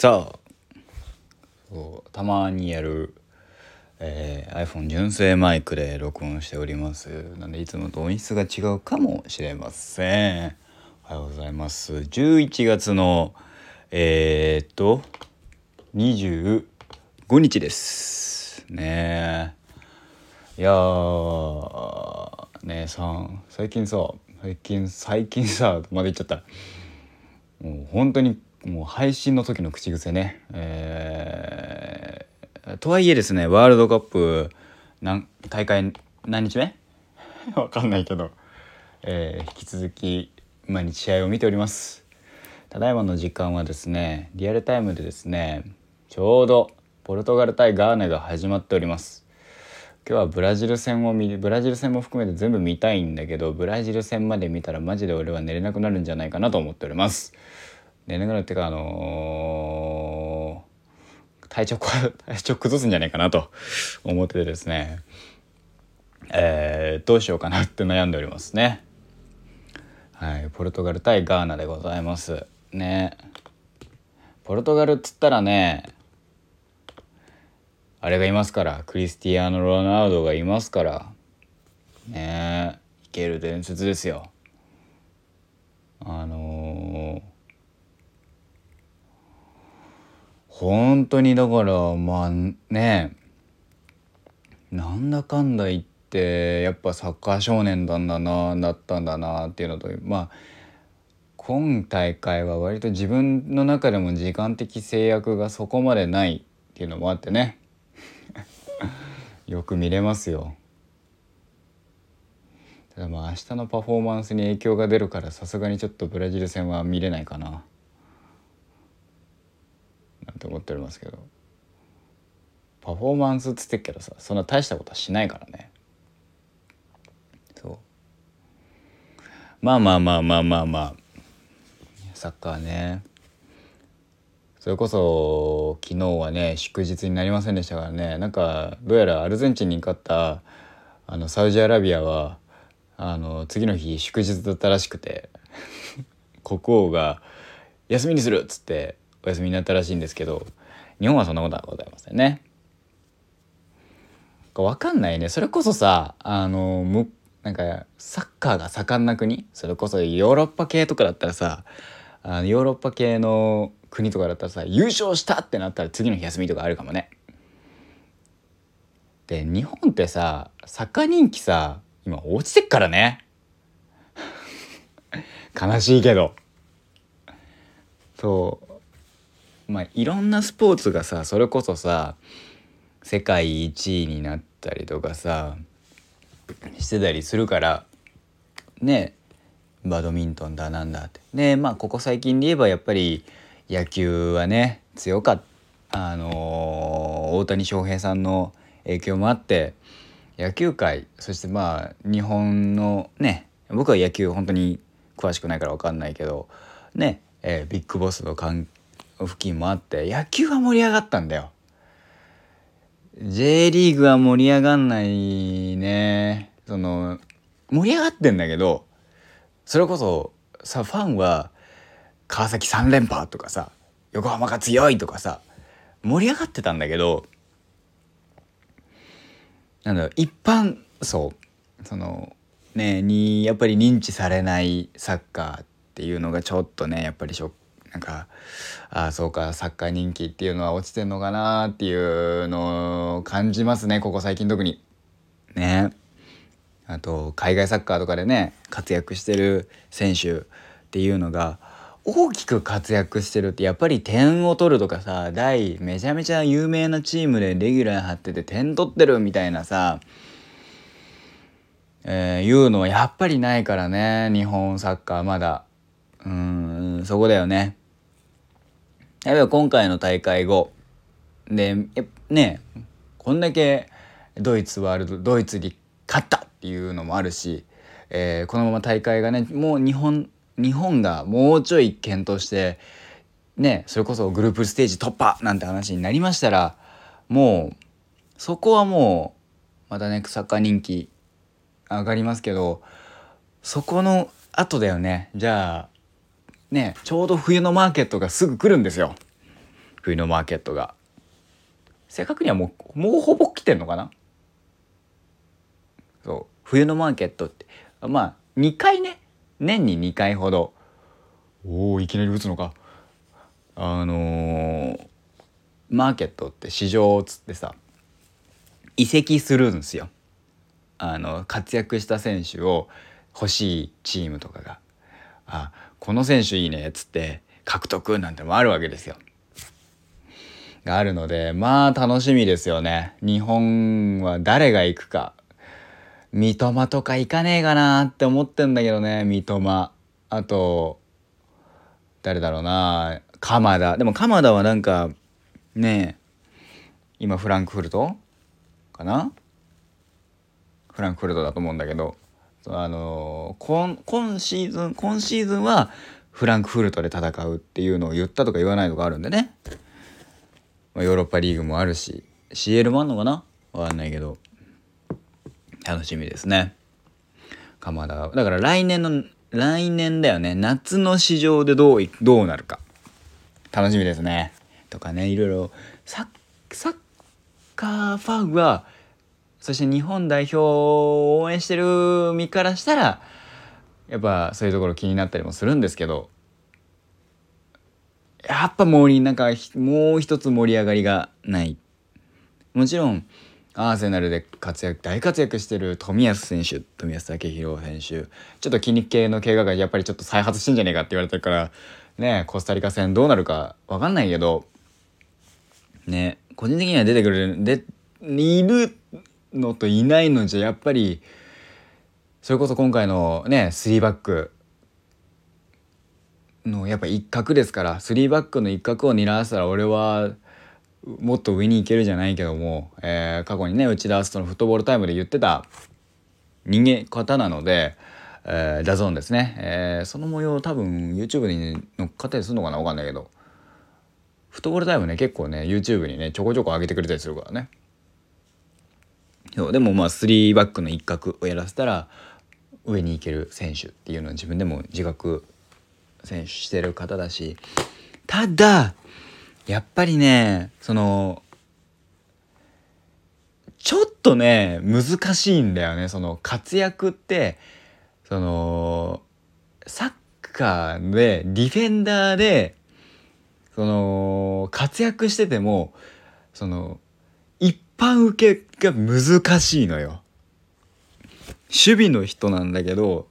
さあそう。たまにやる、えー iPhone 純正マイクで録音しております。なんでいつもと音質が違うかもしれません。おはようございます。11月のえー、っと25日です。ね。えいやーねえさん最近さ最近最近さまだ言っちゃった。もう本当にもう配信の時の口癖ね、えーとはいえですねワールドカップなん大会何日目？わかんないけど、えー引き続き毎日試合を見ております。ただいまの時間はですねリアルタイムでですねちょうどポルトガル対ガーナが始まっております。今日はブラジル戦を見ブラジル戦も含めて全部見たいんだけどブラジル戦まで見たらマジで俺は寝れなくなるんじゃないかなと思っております。寝なくなるっていうかあのー体調 体調崩すんじゃないかなと思っててですね。えーどうしようかなって悩んでおりますね。はいポルトガル対ガーナでございます。ね。ポルトガルっつったらねあれがいますからクリスティアーノ・ロナウドがいますからねえいける伝説ですよ。あのー本当にだからまあねなんだかんだ言ってやっぱサッカー少年なんだなだったんだなっていうのとまあ今大会は割と自分の中でも時間的制約がそこまでないっていうのもあってね よく見れますよ。ただまあ明日のパフォーマンスに影響が出るからさすがにちょっとブラジル戦は見れないかななんて思っておりますけど。パフォーマンスっつってっけどさそんな大したことはしないからね。そう。まあまあまあまあまあまあ。サッカーね。それこそ昨日はね祝日になりませんでしたからね。なんかどうやらアルゼンチンに勝ったあのサウジアラビアはあの次の日祝日だったらしくて。国王が「休みにする!」っつってお休みになったらしいんですけど日本はそんなことはございませんね。わかんないねそれこそさあのむなんかサッカーが盛んな国それこそヨーロッパ系とかだったらさあのヨーロッパ系の国とかだったらさ優勝したってなったら次の日休みとかあるかもね。で日本ってさサッカー人気さ今落ちてっからね 悲しいけどそうまあいろんなスポーツがさそれこそさ世界一位になったりとかさしてたりするからねバドミントンだなんだって。でまあここ最近で言えばやっぱり野球はね強かった。あのー大谷翔平さんの影響もあって野球界そしてまあ日本のね僕は野球本当に詳しくないから分かんないけどね、えービッグボスの関付近もあって野球は盛り上がったんだよ。J リーグは盛り上がんないねその盛り上がってんだけどそれこそさファンは川崎3連覇とかさ横浜が強いとかさ盛り上がってたんだけどなんだろ一般層そのねにやっぱり認知されないサッカーっていうのがちょっとねやっぱりショックなんかああそうかサッカー人気っていうのは落ちてんのかなっていうのを感じますねここ最近特に。ね。あと海外サッカーとかでね活躍してる選手っていうのが大きく活躍してるってやっぱり点を取るとかさ大めちゃめちゃ有名なチームでレギュラー張ってて点取ってるみたいなさ、えーいうのはやっぱりないからね日本サッカーまだうーそこだよね。例えば今回の大会後でねこんだけドイツワールドドイツに勝ったっていうのもあるし、えーこのまま大会がねもう日本日本がもうちょい検討してねそれこそグループステージ突破なんて話になりましたらもうそこはもうまたねサッカー人気上がりますけどそこの後だよねじゃあねちょうど冬のマーケットがすぐ来るんですよ。冬のマーケットが。正確にはもうもうほぼ来てんのかな？そう。冬のマーケットって。まあ2回ね。年に2回ほど。おおいきなり打つのか。あのー、マーケットって市場つってさ移籍するんですよ。あの活躍した選手を欲しいチームとかが「あこの選手いいね」っつって獲得なんてもあるわけですよ。があるのでまあ楽しみですよね。日本は誰が行くか。三笘とか行かねえかなって思ってんだけどね三笘。あと誰だろうな。鎌田。でも鎌田はなんかねえ今フランクフルトかな？フランクフルトだと思うんだけど。あの今今シーズン今シーズンはフランクフルトで戦うっていうのを言ったとか言わないとかあるんでね、まあ、ヨーロッパリーグもあるし CL もあんのかな？わかんないけど。楽しみですね。鎌田だから来年の来年だよね。夏の市場でどうどうなるか。楽しみですね。とかねいろいろ。サッカーファンはそして日本代表を応援してる身からしたらやっぱそういうところ気になったりもするんですけどやっぱもうなんかもう一つ盛り上がりがない。もちろんアーセナルで活躍大活躍してる冨安選手冨安健洋選手ちょっと筋肉系の怪我がやっぱりちょっと再発してんじゃねえかって言われてるからねコスタリカ戦どうなるか分かんないけどね個人的には出てくるでいるのといないのじゃやっぱりそれこそ今回のね3バックのやっぱ一角ですから3バックの一角を担わせたら俺はもっと上に行けるじゃないけども、えー、過去にね内田篤人のフットボールタイムで言ってた人間方なので、えー、ダゾーンですね、えー、その模様多分 YouTube に乗っかったりするのかな分かんないけどフットボールタイムね結構ね YouTube にねちょこちょこ上げてくれたりするからね。そうでもまあ3バックの一角をやらせたら上に行ける選手っていうのは自分でも自覚選手してる方だしただやっぱりねそのちょっとね難しいんだよね。その活躍ってそのサッカーでディフェンダーでその活躍しててもその般受けが難しいのよ。守備の人なんだけど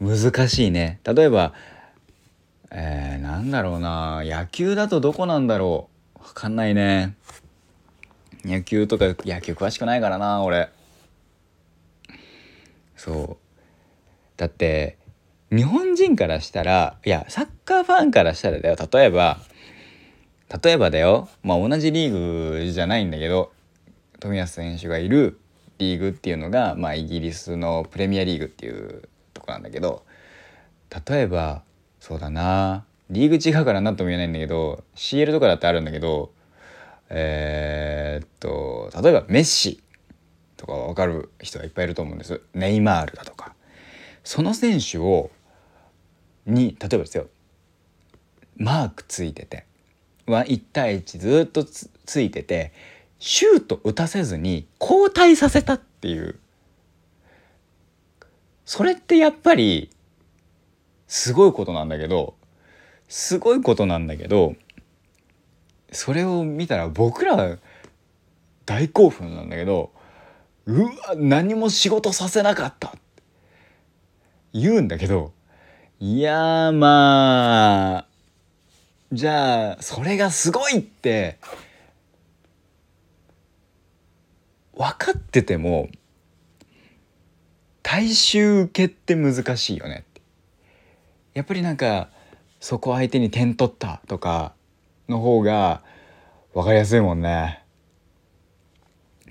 難しいね。例えばえー、なんだろうな。野球だとどこなんだろう。わかんないね。野球とか野球詳しくないからな俺。そう。だって日本人からしたらいやサッカーファンからしたらだよ。例えば例えばだよ。まあ同じリーグじゃないんだけど冨安選手がいるリーグっていうのが、まあ、イギリスのプレミアリーグっていうとこなんだけど例えばそうだなリーグ違うから何とも言えないんだけど CL とかだってあるんだけどえー、っと例えばメッシとか分かる人がいっぱいいると思うんです。ネイマールだとか。その選手をに例えばですよマークついてては1対1ずっとついててシュート打たせずに交代させたっていう。それってやっぱりすごいことなんだけどすごいことなんだけどそれを見たら僕ら大興奮なんだけどうわ何も仕事させなかった。って言うんだけどいやまあじゃあそれがすごいって分かってても大衆受けって難しいよね。やっぱりなんかそこ相手に点取ったとかの方が分かりやすいもんね。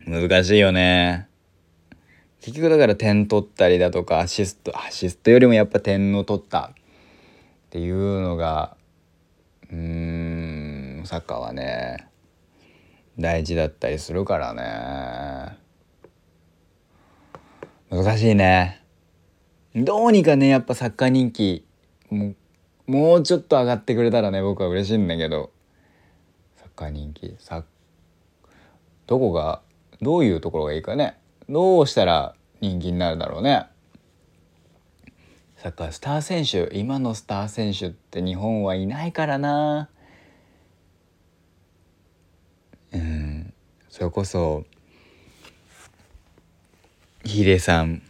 難しいよね。結局だから点取ったりだとかアシストアシストよりもやっぱ点を取った。っていうのがうんサッカーはね。大事だったりするからね。難しいね。どうにかねやっぱサッカー人気もうもうちょっと上がってくれたらね僕は嬉しいんだけど。サッカー人気サどこがどういうところがいいかね。どうしたら人気になるだろうね。サッカースター選手今のスター選手って日本はいないからなうんそれこそヒデさん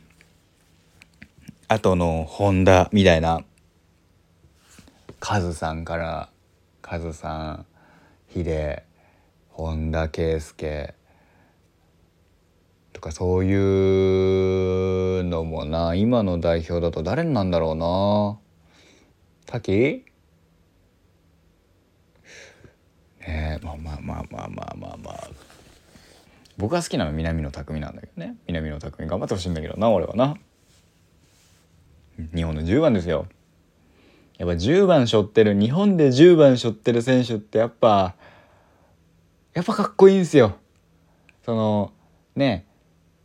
あとの本田みたいなカズさんからカズさんヒデ本田圭佑とかそういうのもな今の代表だと誰なんだろうな。滝？ねえまあまあまあまあまあまあまあ。僕が好きなのは南野拓実なんだけどね。南野拓実頑張ってほしいんだけどな俺はな。日本の10番ですよ。やっぱ10番背負ってる日本で10番背負ってる選手ってやっぱやっぱかっこいいんすよ。そのね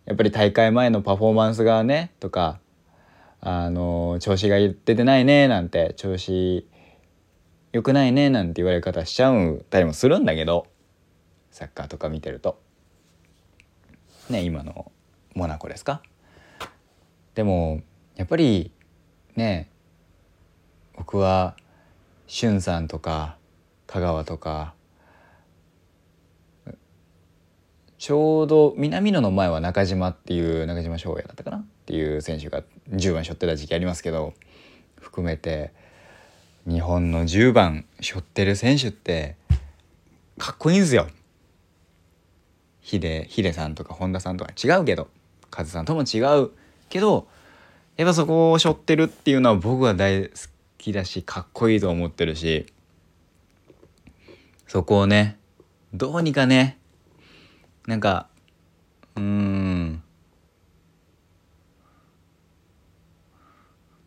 やっぱり大会前のパフォーマンスがねとかあの調子が出てないねなんて調子良くないねなんて言われ方しちゃうたりもするんだけどサッカーとか見てると。ね今のモナコですか？でもやっぱりね僕はしゅんさんとか香川とかちょうど南野の前は中島っていう中島翔也だったかな？っていう選手が10番背負ってた時期ありますけど含めて日本の10番背負ってる選手ってかっこいいんですよ。ヒデヒデさんとか本田さんとか違うけどカズさんとも違うけどやっぱそこを背負ってるっていうのは僕は大好きだしかっこいいと思ってるしそこをねどうにかねなんかうん。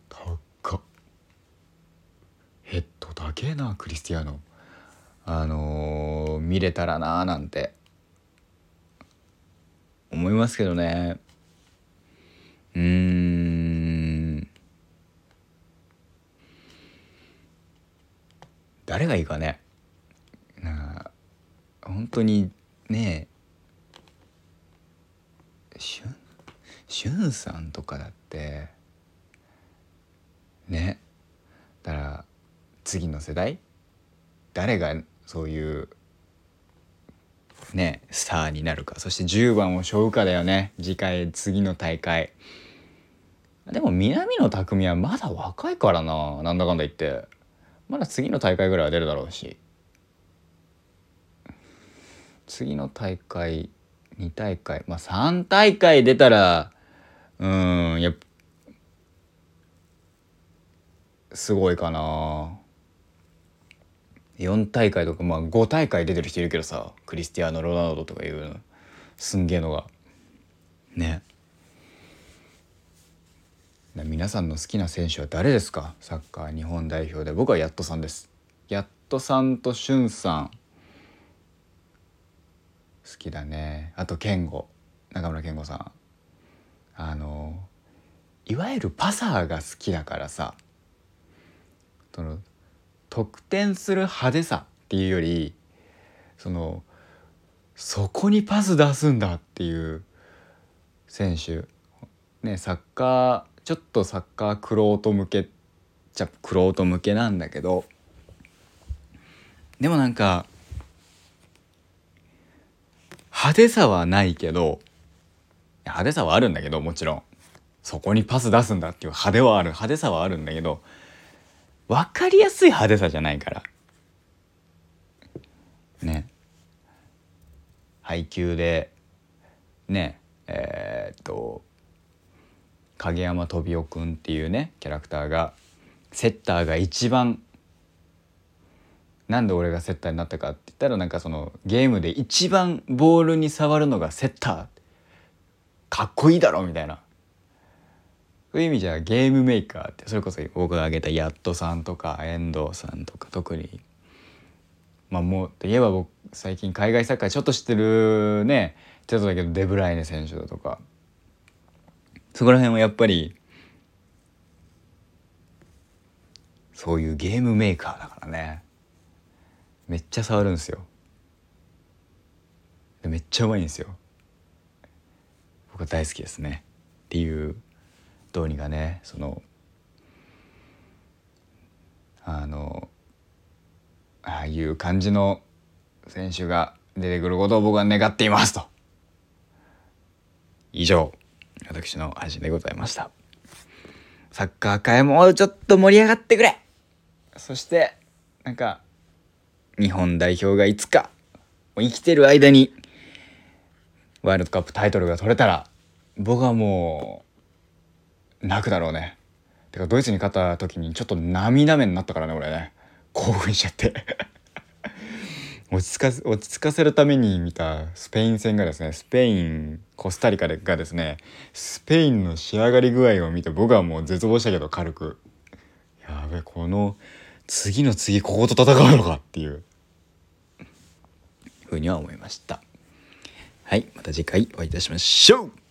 高っ。ヘッド高えなクリスティアーノ。あのー、見れたらなーなんて。思いますけどね。うーん。誰がいいかね。なあ本当にねしゅんしゅんさんとかだってねだから次の世代誰がそういうねスターになるか。そして10番を背負うかだよね。次回次の大会。でも南野拓実はまだ若いからな。なんだかんだ言って。まだ次の大会ぐらいは出るだろうし。次の大会2大会。まあ3大会出たらうんやっぱすごいかな。4大会とかまあ5大会出てる人いるけどさクリスティアーノ・ロナウドとかいうすんげえのが。ね。皆さんの好きな選手は誰ですか？サッカー日本代表で。僕はヤットさんです。ヤットさんとしゅんさん。好きだね。あと健吾。中村健吾さん。あのいわゆるパサーが好きだからさ。その得点する派手さっていうよりそのそこにパス出すんだっていう選手。ねサッカーちょっとサッカークロート向けじゃクロート向けなんだけど。でもなんか派手さはないけど派手さはあるんだけどもちろん。そこにパス出すんだっていう派手はある派手さはあるんだけど分かりやすい派手さじゃないから。ね。配給でねえー、っと影山飛雄くんっていうねキャラクターがセッターが一番なんで俺がセッターになったかって言ったらなんかそのゲームで一番ボールに触るのがセッター。かっこいいだろみたいな。そういう意味じゃゲームメーカーってそれこそ僕が挙げたヤットさんとか遠藤さんとか特に。まあもうといえば僕最近海外サッカーちょっと知ってるねちょっとだけどデブライネ選手だとか。そこら辺はやっぱりそういうゲームメーカーだからね。めっちゃ触るんですよ。めっちゃうまいんですよ。僕は大好きですね。っていう。どうにかねそのあのああいう感じの選手が出てくることを僕は願っていますと。以上私の配信でございました。サッカー界もうちょっと盛り上がってくれ。そしてなんか日本代表がいつか生きてる間にワールドカップタイトルが取れたら僕はもう泣くだろうね。てかドイツに勝った時にちょっと涙目になったからね俺ね。興奮しちゃって。落ち着かせ落ち着かせるために見たスペイン戦がですねスペインコスタリカがですねスペインの仕上がり具合を見て僕はもう絶望したけど軽く。やべこの次の次ここと戦うのかっていう。ふうには思いました。はいまた次回お会いいたしましょう。